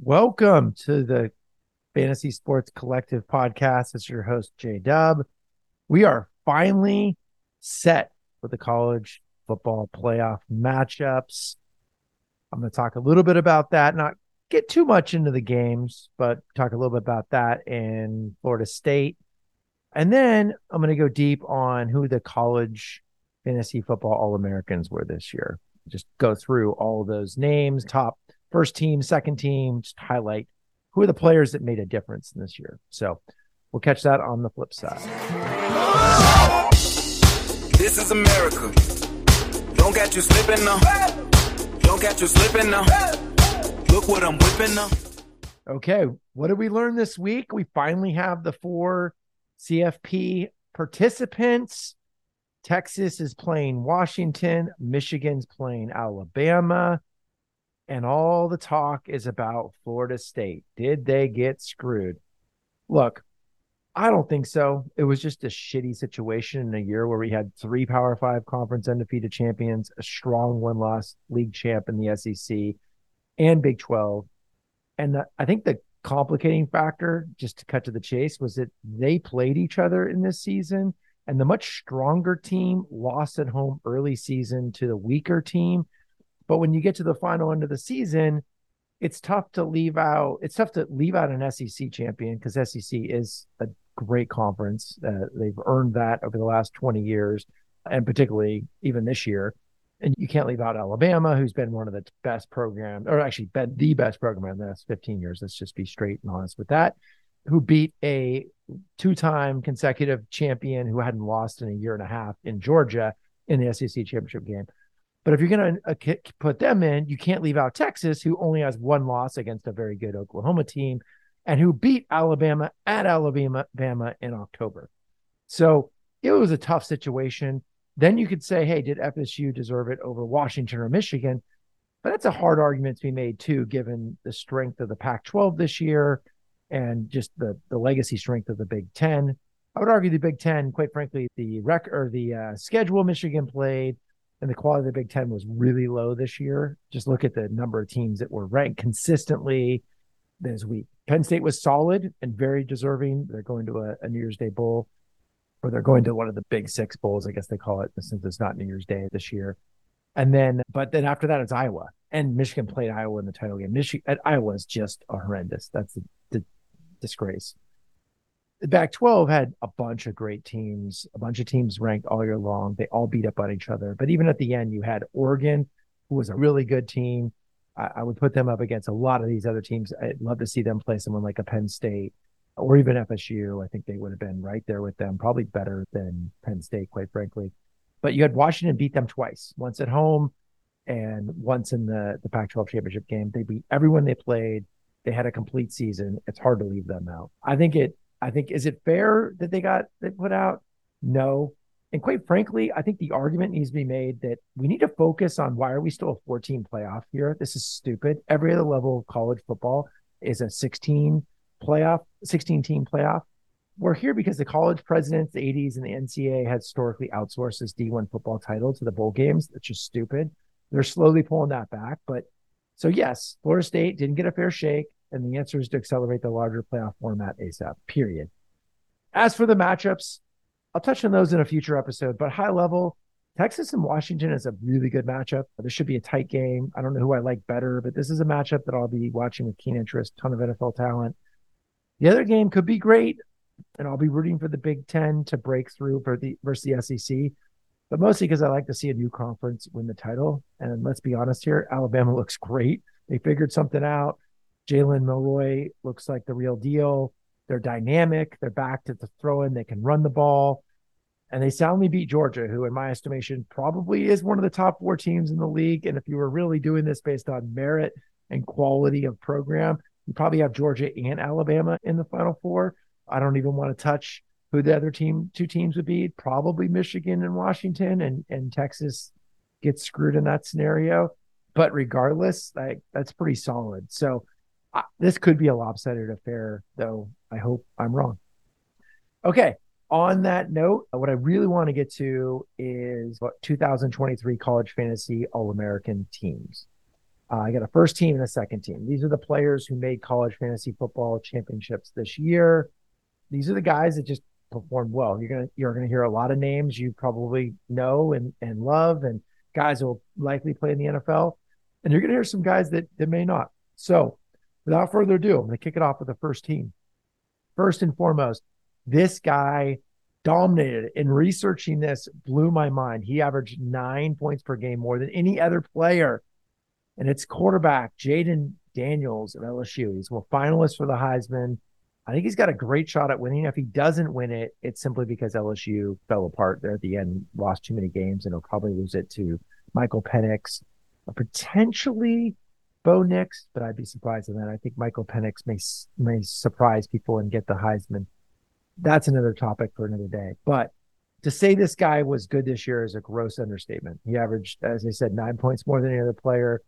Welcome to the Fantasy Sports Collective podcast. It's your host, J Dub. We are finally set for the college football playoff matchups. I'm going to talk a little bit about that, not get too much into the games, but talk a little bit about that in Florida State. And then I'm going to go deep on who the college fantasy football All Americans were this year. Just go through all those names, top first team, second team, just highlight who are the players that made a difference in this year. So we'll catch that on the flip side. This is America. Don't get you slipping now. Don't get you slipping now. Look what I'm whipping now. Okay, what did we learn this week? We finally have the four CFP participants. Texas is playing Washington, Michigan's playing Alabama, and all the talk is about Florida State. Did they get screwed? Look, I don't think so. It was just a shitty situation in a year where we had three Power Five conference undefeated champions, a strong one loss league champ in the SEC, and Big 12. And I think the complicating factor, just to cut to the chase, was that they played each other in this season. And the much stronger team lost at home early season to the weaker team but when you get to the final end of the season, it's tough to leave out. It's tough to leave out an SEC champion because SEC is a great conference. Uh, they've earned that over the last 20 years, and particularly even this year. And you can't leave out Alabama, who's been one of the best programs, or actually been the best program in the last 15 years. Let's just be straight and honest with that. Who beat a two-time consecutive champion who hadn't lost in a year and a half in Georgia in the SEC championship game. But if you're going to uh, put them in, you can't leave out Texas, who only has one loss against a very good Oklahoma team and who beat Alabama at Alabama Bama in October. So it was a tough situation. Then you could say, hey, did FSU deserve it over Washington or Michigan? But that's a hard argument to be made too, given the strength of the Pac 12 this year and just the, the legacy strength of the Big Ten. I would argue the Big Ten, quite frankly, the rec or the uh, schedule Michigan played, and the quality of the Big Ten was really low this year. Just look at the number of teams that were ranked consistently this week. Penn State was solid and very deserving. They're going to a, a New Year's Day bowl, or they're going to one of the big six bowls, I guess they call it, since it's not New Year's Day this year. And then, but then after that, it's Iowa and Michigan played Iowa in the title game. Michigan, Iowa is just horrendous. That's a, a disgrace the Pac 12 had a bunch of great teams, a bunch of teams ranked all year long. They all beat up on each other. But even at the end, you had Oregon, who was a really good team. I, I, would put them up against a lot of these other teams. I'd love to see them play someone like a Penn State or even FSU. I think they would have been right there with them, probably better than Penn State, quite frankly. But you had Washington beat them twice, once at home and once in the, the Pac 12 championship game. They beat everyone they played. They had a complete season. It's hard to leave them out. I think it I think is it fair that they got they put out? No. And quite frankly, I think the argument needs to be made that we need to focus on why are we still a 14 playoff here? This is stupid. Every other level of college football is a 16 playoff, 16 team playoff. We're here because the college presidents, the ADs, and the NCAA had historically outsourced this D1 football title to the bowl games. That's just stupid. They're slowly pulling that back. But so, yes, Florida State didn't get a fair shake. And the answer is to accelerate the larger playoff format ASAP, period. As for the matchups, I'll touch on those in a future episode, but high level, Texas and Washington is a really good matchup. This should be a tight game. I don't know who I like better, but this is a matchup that I'll be watching with keen interest. Ton of NFL talent. The other game could be great, and I'll be rooting for the Big Ten to break through for the versus the SEC, but mostly because I like to see a new conference win the title. And let's be honest here, Alabama looks great. They figured something out. Jalen Milroe looks like the real deal. They're dynamic. They're back to the throw in. They can run the ball. And they soundly beat Georgia, who, in my estimation, probably is one of the top four teams in the league. And if you were really doing this based on merit and quality of program, you probably have Georgia and Alabama in the final four. I don't even want to touch who the other team, two teams would be. Probably Michigan and Washington, and and Texas gets screwed in that scenario. But regardless, like that's pretty solid. So this could be a lopsided affair, though. I hope I'm wrong. Okay. On that note, what I really want to get to is what 2023 college fantasy All American teams. Uh, I got a first team and a second team. These are the players who made college fantasy football championships this year. These are the guys that just performed well. You're gonna you're gonna hear a lot of names you probably know and and love, and guys will likely play in the NFL, and you're gonna hear some guys that that may not. So, without further ado, I'm gonna kick it off with the first team. First and foremost, this guy dominated in researching this blew my mind. He averaged nine points per game more than any other player. And it's quarterback Jayden Daniels of LSU. He's a finalist for the Heisman. I think he's got a great shot at winning. If he doesn't win it, it's simply because LSU fell apart there at the end, lost too many games, and he'll probably lose it to Michael Penix, potentially Bo Nix, but I'd be surprised in that. I think Michael Penix may may surprise people and get the Heisman. That's another topic for another day. But to say this guy was good this year is a gross understatement. He averaged, as I said, nine points more than any other player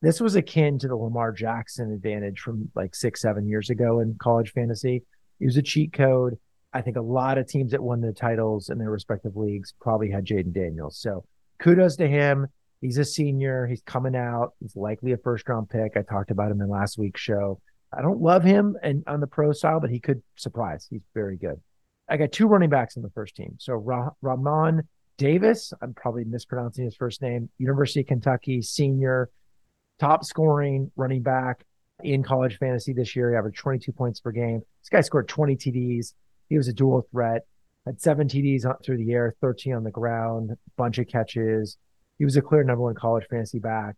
this was akin to the Lamar Jackson advantage from like six, seven years ago in college fantasy. It was a cheat code. I think a lot of teams that won the titles in their respective leagues probably had Jayden Daniels. So kudos to him. He's a senior. He's coming out. He's likely a first round pick. I talked about him in last week's show. I don't love him and on the pro style, but he could surprise. He's very good. I got two running backs in the first team. So Ra- Ramon Davis, I'm probably mispronouncing his first name, University of Kentucky senior top scoring running back in college fantasy this year. He averaged 22 points per game. This guy scored 20 TDs. He was a dual threat, had seven TDs through the air, 13 on the ground, bunch of catches. He was a clear number one college fantasy back.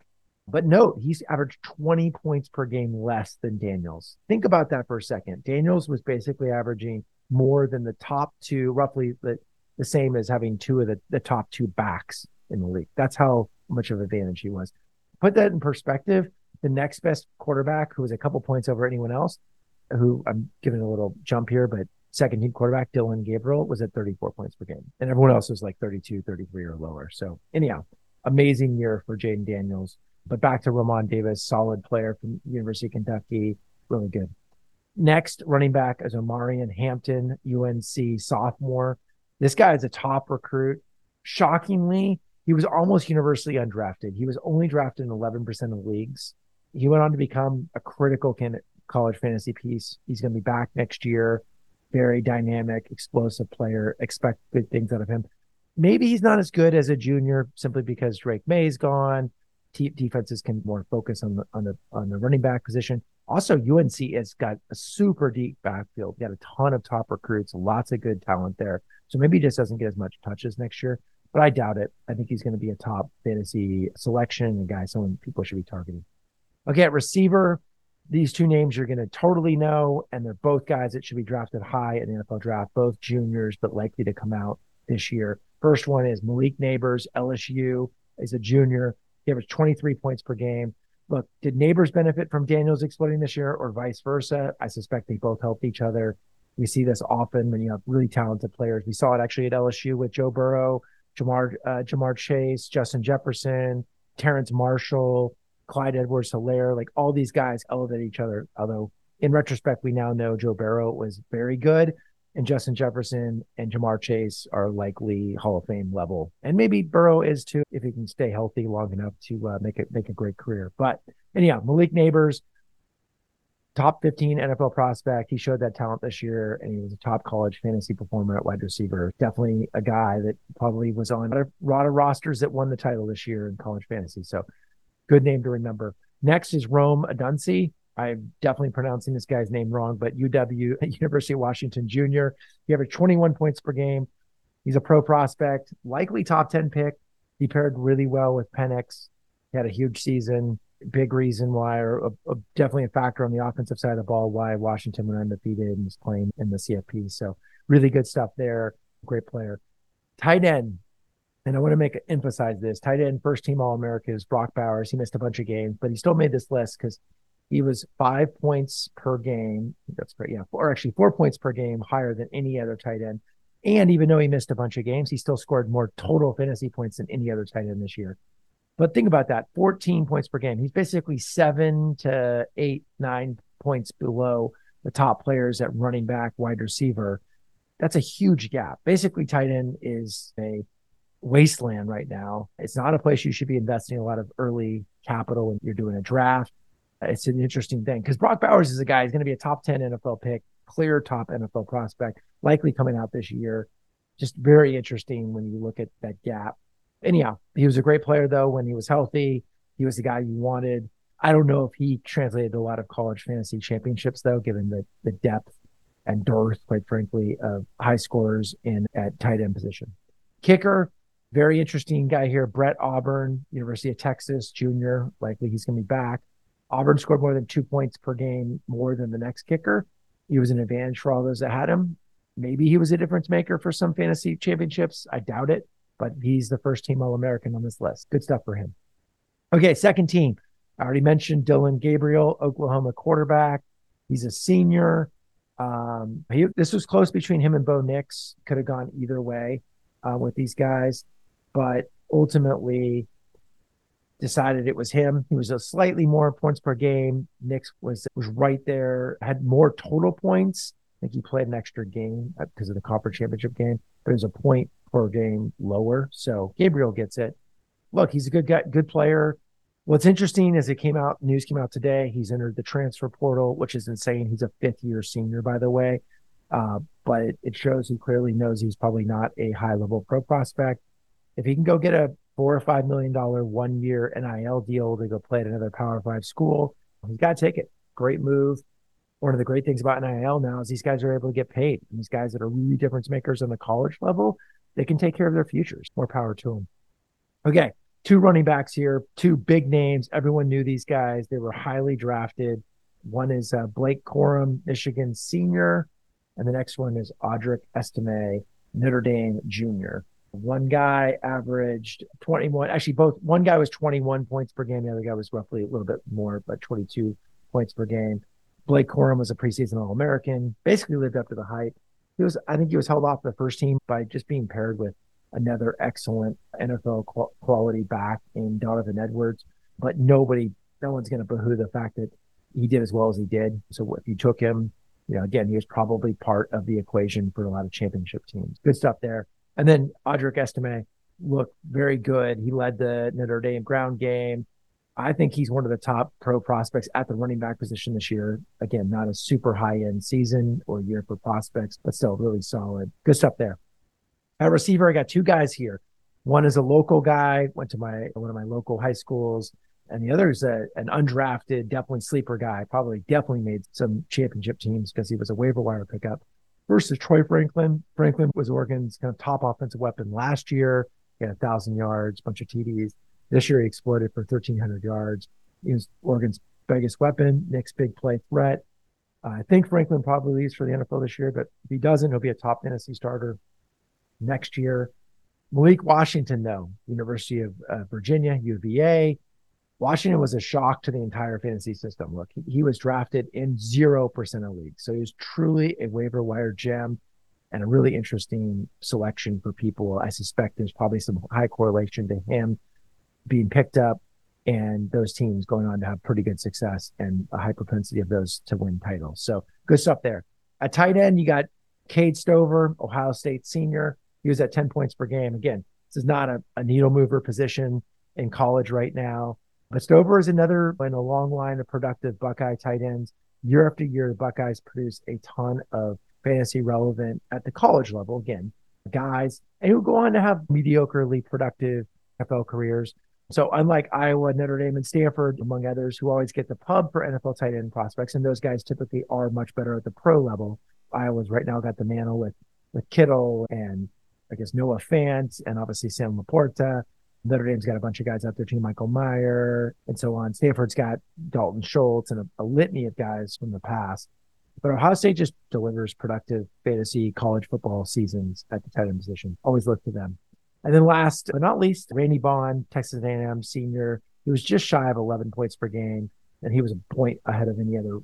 But note, he's averaged 20 points per game less than Daniels. Think about that for a second. Daniels was basically averaging more than the top two, roughly the, the same as having two of the, the top two backs in the league. That's how much of an advantage he was put that in perspective, the next best quarterback who was a couple points over anyone else, who I'm giving a little jump here, but second team quarterback Dillon Gabriel was at 34 points per game. And everyone else was like 32, 33 or lower. So anyhow, amazing year for Jayden Daniels. But back to Ramon Davis, solid player from University of Kentucky, really good. Next running back is Omarion Hampton, UNC sophomore. This guy is a top recruit. Shockingly, he was almost universally undrafted. He was only drafted in 11% of leagues. He went on to become a critical college fantasy piece. He's going to be back next year. Very dynamic, explosive player. Expect good things out of him. Maybe he's not as good as a junior simply because Drake Maye's gone. T- defenses can more focus on the on the on the running back position. Also, UNC has got a super deep backfield. Got a ton of top recruits, lots of good talent there. So maybe he just doesn't get as much touches next year but I doubt it. I think he's going to be a top fantasy selection and guy someone people should be targeting. Okay, at receiver, these two names you're going to totally know, and they're both guys that should be drafted high in the NFL draft, both juniors, but likely to come out this year. First one is Malik Nabers, LSU, is a junior. He averaged 23 points per game. Look, did Neighbors benefit from Daniels exploding this year or vice versa? I suspect they both helped each other. We see this often when you have really talented players. We saw it actually at LSU with Joe Burrow Jamar, uh, Ja'Marr Chase, Justin Jefferson, Terrace Marshall, Clyde Edwards Helaire, like all these guys elevate each other. Although in retrospect, we now know Joe Burrow was very good and Justin Jefferson and Ja'Marr Chase are likely Hall of Fame level. And maybe Burrow is too, if he can stay healthy long enough to uh, make it make a great career. But anyhow, Malik Nabers, top 15 NFL prospect. He showed that talent this year and he was a top college fantasy performer at wide receiver. Definitely a guy that probably was on a lot of rosters that won the title this year in college fantasy. So good name to remember. Next is Rome Odunze. I'm definitely pronouncing this guy's name wrong, but UW, University of Washington Jr. He averaged 21 points per game. He's a pro prospect, likely top 10 pick. He paired really well with Penix. He had a huge season big reason why, or a, a, definitely a factor on the offensive side of the ball, why Washington went undefeated and was playing in the CFP. So really good stuff there. Great player. Tight end. And I want to make emphasize this tight end first team All America is Brock Bowers. He missed a bunch of games, but he still made this list because he was five points per game. That's great. Yeah. Or actually four points per game higher than any other tight end. And even though he missed a bunch of games, he still scored more total fantasy points than any other tight end this year. But think about that 14 points per game. He's basically seven to eight, nine points below the top players at running back, wide receiver. That's a huge gap. Basically, tight end is a wasteland right now. It's not a place you should be investing a lot of early capital when you're doing a draft. It's an interesting thing because Brock Bowers is a guy, he's going to be a top 10 NFL pick, clear top NFL prospect, likely coming out this year. Just very interesting when you look at that gap. Anyhow, he was a great player though when he was healthy. He was the guy you wanted. I don't know if he translated a lot of college fantasy championships though, given the the depth and dearth, quite frankly, of high scorers in at tight end position. Kicker, very interesting guy here, Bert Auburn, University of Texas, junior. Likely he's going to be back. Auburn scored more than two points per game more than the next kicker. He was an advantage for all those that had him. Maybe he was a difference maker for some fantasy championships. I doubt it, but he's the first team All American on this list. Good stuff for him. Okay, second team. I already mentioned Dillon Gabriel, Oklahoma quarterback. He's a senior. Um, he, this was close between him and Bo Nix. Could have gone either way uh, with these guys, but ultimately decided it was him. He was a slightly more points per game. Nix was was right there, had more total points. I think he played an extra game because of the Copper Championship game, but it was a point per game lower. So Gabriel gets it. Look, he's a good guy, good player. What's interesting is it came out, news came out today. He's entered the transfer portal, which is insane. He's a fifth year senior, by the way. Uh, but it, it shows he clearly knows he's probably not a high level pro prospect. If he can go get a four or five million dollar one year NIL deal to go play at another Power Five school, he's got to take it. Great move. One of the great things about NIL now is these guys are able to get paid. And these guys that are really difference makers on the college level, they can take care of their futures. More power to them. Okay, two running backs here, two big names. Everyone knew these guys. They were highly drafted. One is uh, Blake Corum, Michigan senior, and the next one is Audric Estime, Notre Dame junior. One guy averaged 21. Actually, both one guy was 21 points per game. The other guy was roughly a little bit more, but 22 points per game. Blake Corum was a preseason All American, basically lived up to the hype. He was, I think he was held off the first team by just being paired with another excellent NFL quality back in Donovan Edwards. But nobody, no one's going to boohoo the fact that he did as well as he did. So if you took him, you know, again, he was probably part of the equation for a lot of championship teams. Good stuff there. And then Audric Estime looked very good. He led the Notre Dame ground game. I think he's one of the top pro prospects at the running back position this year. Again, not a super high end season or year for prospects, but still really solid. Good stuff there. At receiver, I got two guys here. One is a local guy, went to my one of my local high schools, and the other is a, an undrafted, definitely sleeper guy. Probably definitely made some championship teams because he was a waiver wire pickup versus Troy Franklin. Franklin was Oregon's kind of top offensive weapon last year. He had a thousand yards, bunch of TDs. This year he exploded for 1,300 yards. He was Oregon's biggest weapon, Nix's big play threat. Uh, I think Franklin probably leaves for the NFL this year, but if he doesn't, he'll be a top fantasy starter next year. Malik Washington, though, University of uh, Virginia, UVA. Washington was a shock to the entire fantasy system. Look, he, was drafted in 0% of leagues. So he was truly a waiver wire gem and a really interesting selection for people. I suspect there's probably some high correlation to him being picked up and those teams going on to have pretty good success and a high propensity of those to win titles. So good stuff there. At tight end, you got Cade Stover, Ohio State senior. He was at 10 points per game. Again, this is not a, a needle mover position in college right now. But Stover is another in a long line of productive Buckeye tight ends. Year after year, the Buckeyes produce a ton of fantasy relevant at the college level. Again, guys and who go on to have mediocrely productive NFL careers. So unlike Iowa, Notre Dame, and Stanford, among others, who always get the pub for NFL tight end prospects, and those guys typically are much better at the pro level. Iowa's right now got the mantle with with Kittle and I guess Noah Fant and obviously Sam LaPorta Notre Dame's got a bunch of guys out there too, Michael Mayer and so on. Stanford's got Dalton Schultz and a, a litany of guys from the past. But Ohio State just delivers productive fantasy college football seasons at the tight end position. Always look to them. And then last but not least, Randy Bond, Texas A&M senior. He was just shy of 11 points per game, and he was a point ahead of any other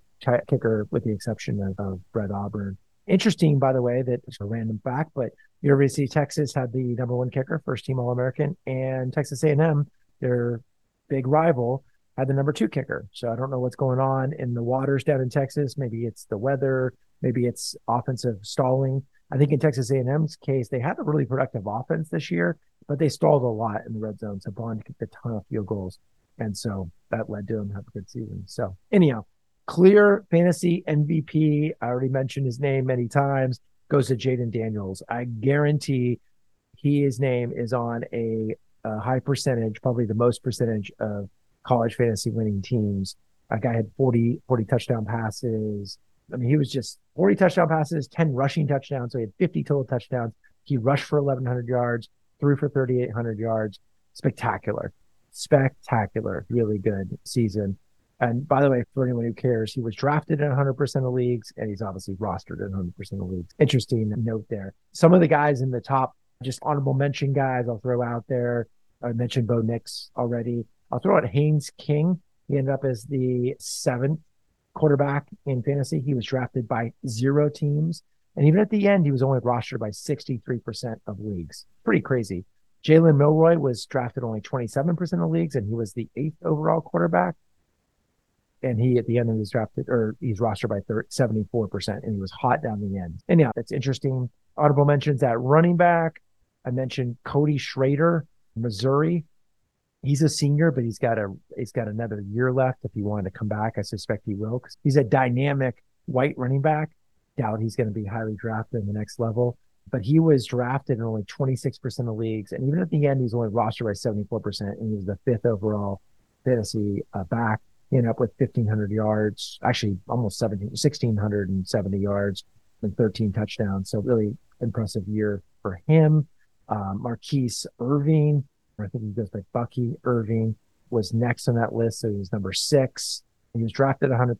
kicker, with the exception of, of Bert Auburn. Interesting, by the way, that it's a random fact, but University of Texas had the number one kicker, first team All American, and Texas A&M, their big rival, had the number two kicker. So I don't know what's going on in the waters down in Texas. Maybe it's the weather, maybe it's offensive stalling. I think in Texas A&M's case, they had a really productive offense this year. but they stalled a lot in the red zone. So Bond kicked a ton of field goals. And so that led to him have a good season. So anyhow, clear fantasy MVP. I already mentioned his name many times. Goes to Jayden Daniels. I guarantee he his name is on a, a high percentage, probably the most percentage of college fantasy winning teams. A guy had 40, 40 touchdown passes. I mean, he was just 40 touchdown passes, 10 rushing touchdowns. So he had 50 total touchdowns. He rushed for 1,100 yards, threw for 3,800 yards. Spectacular. Spectacular. Really good season. And by the way, for anyone who cares, he was drafted in 100% of leagues and he's obviously rostered in 100% of leagues. Interesting note there. Some of the guys in the top, just honorable mention guys, I'll throw out there. I mentioned Bo Nix already. I'll throw out Haynes King. He ended up as the seventh quarterback in fantasy. He was drafted by zero teams. And even at the end, he was only rostered by 63% of leagues. Pretty crazy. Jalen Milroe was drafted only 27% of leagues, and he was the eighth overall quarterback and he at the end he was drafted or he's rostered by 74% and he was hot down the end. And yeah, that's interesting. Audible mentions that running back. I mentioned Cody Schrader, Missouri. He's a senior, but he's got a he's got another year left if he wanted to come back. I suspect he will because he's a dynamic white running back. Doubt he's going to be highly drafted in the next level. But he was drafted in only 26% of leagues. And even at the end, he's only rostered by 74%. And he was the fifth overall fantasy uh, back ended up with 1,500 yards, actually almost 17, 1,670 yards and 13 touchdowns. So really impressive year for him. Um, Marquise Irving, I think he goes by Bucky Irving, was next on that list. So he was number six. He was drafted 100%,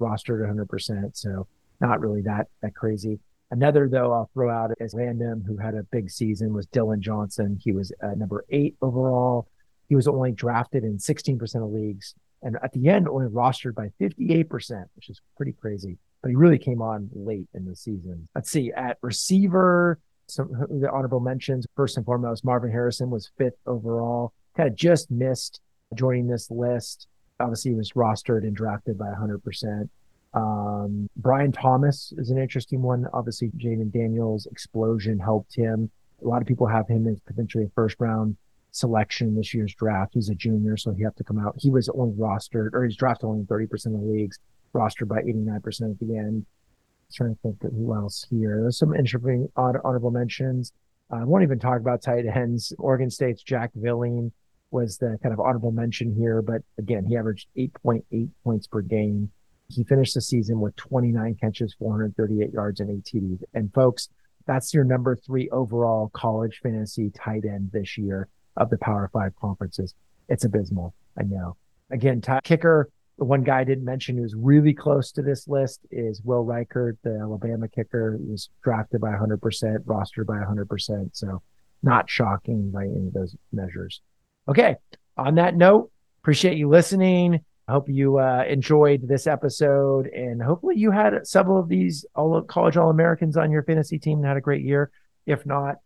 rostered 100%. So not really that that crazy. Another though I'll throw out as random who had a big season was Dylan Johnson. He was uh, number eight overall. He was only drafted in 16% of leagues and at the end only rostered by 58%, which is pretty crazy. But he really came on late in the season. Let's see, at receiver, some the honorable mentions. First and foremost, Marvin Harrison was fifth overall, kind of just missed joining this list. Obviously, he was rostered and drafted by 100%. Um, Brian Thomas is an interesting one. Obviously, Jayden Daniels' explosion helped him. A lot of people have him as potentially a first round selection this year's draft. He's a junior, so he have to come out. He was only rostered, or he's drafted only 30% of the leagues, rostered by 89% at the end. I'm trying to think of who else here. There's some interesting honorable mentions. I won't even talk about tight ends. Oregon State's Jack Velling was the kind of honorable mention here, but again, he averaged 8.8 points per game. He finished the season with 29 catches, 438 yards, and eight TDs. And folks, that's your number three overall college fantasy tight end this year of the Power Five conferences. It's abysmal. I know. Again, top kicker. The one guy I didn't mention who's really close to this list is Will Reichard, the Alabama kicker. He was drafted by 100%, rostered by 100%. So not shocking by any of those measures. Okay. On that note, appreciate you listening. I hope you uh, enjoyed this episode and hopefully you had several of these all college All Americans on your fantasy team and had a great year. If not,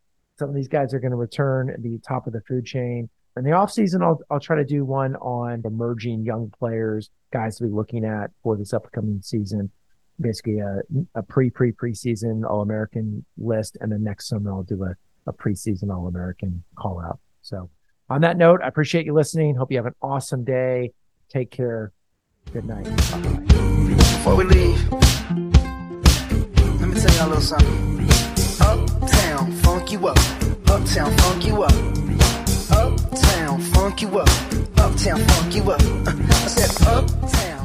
some of these guys are going to return be top of the food chain. In the offseason, I'll, I'll try to do one on emerging young players, guys to be looking at for this upcoming season. Basically, a, a pre pre preseason All American list. And then next summer, I'll do a, a preseason All American call out. So, on that note, I appreciate you listening. Hope you have an awesome day. Take care. Good night. Before we leave, let me tell y'all a little something. Uptown, funk you up. Uptown, funk you up. Uptown, funk you up. Uptown, funk you up. I said, Uptown.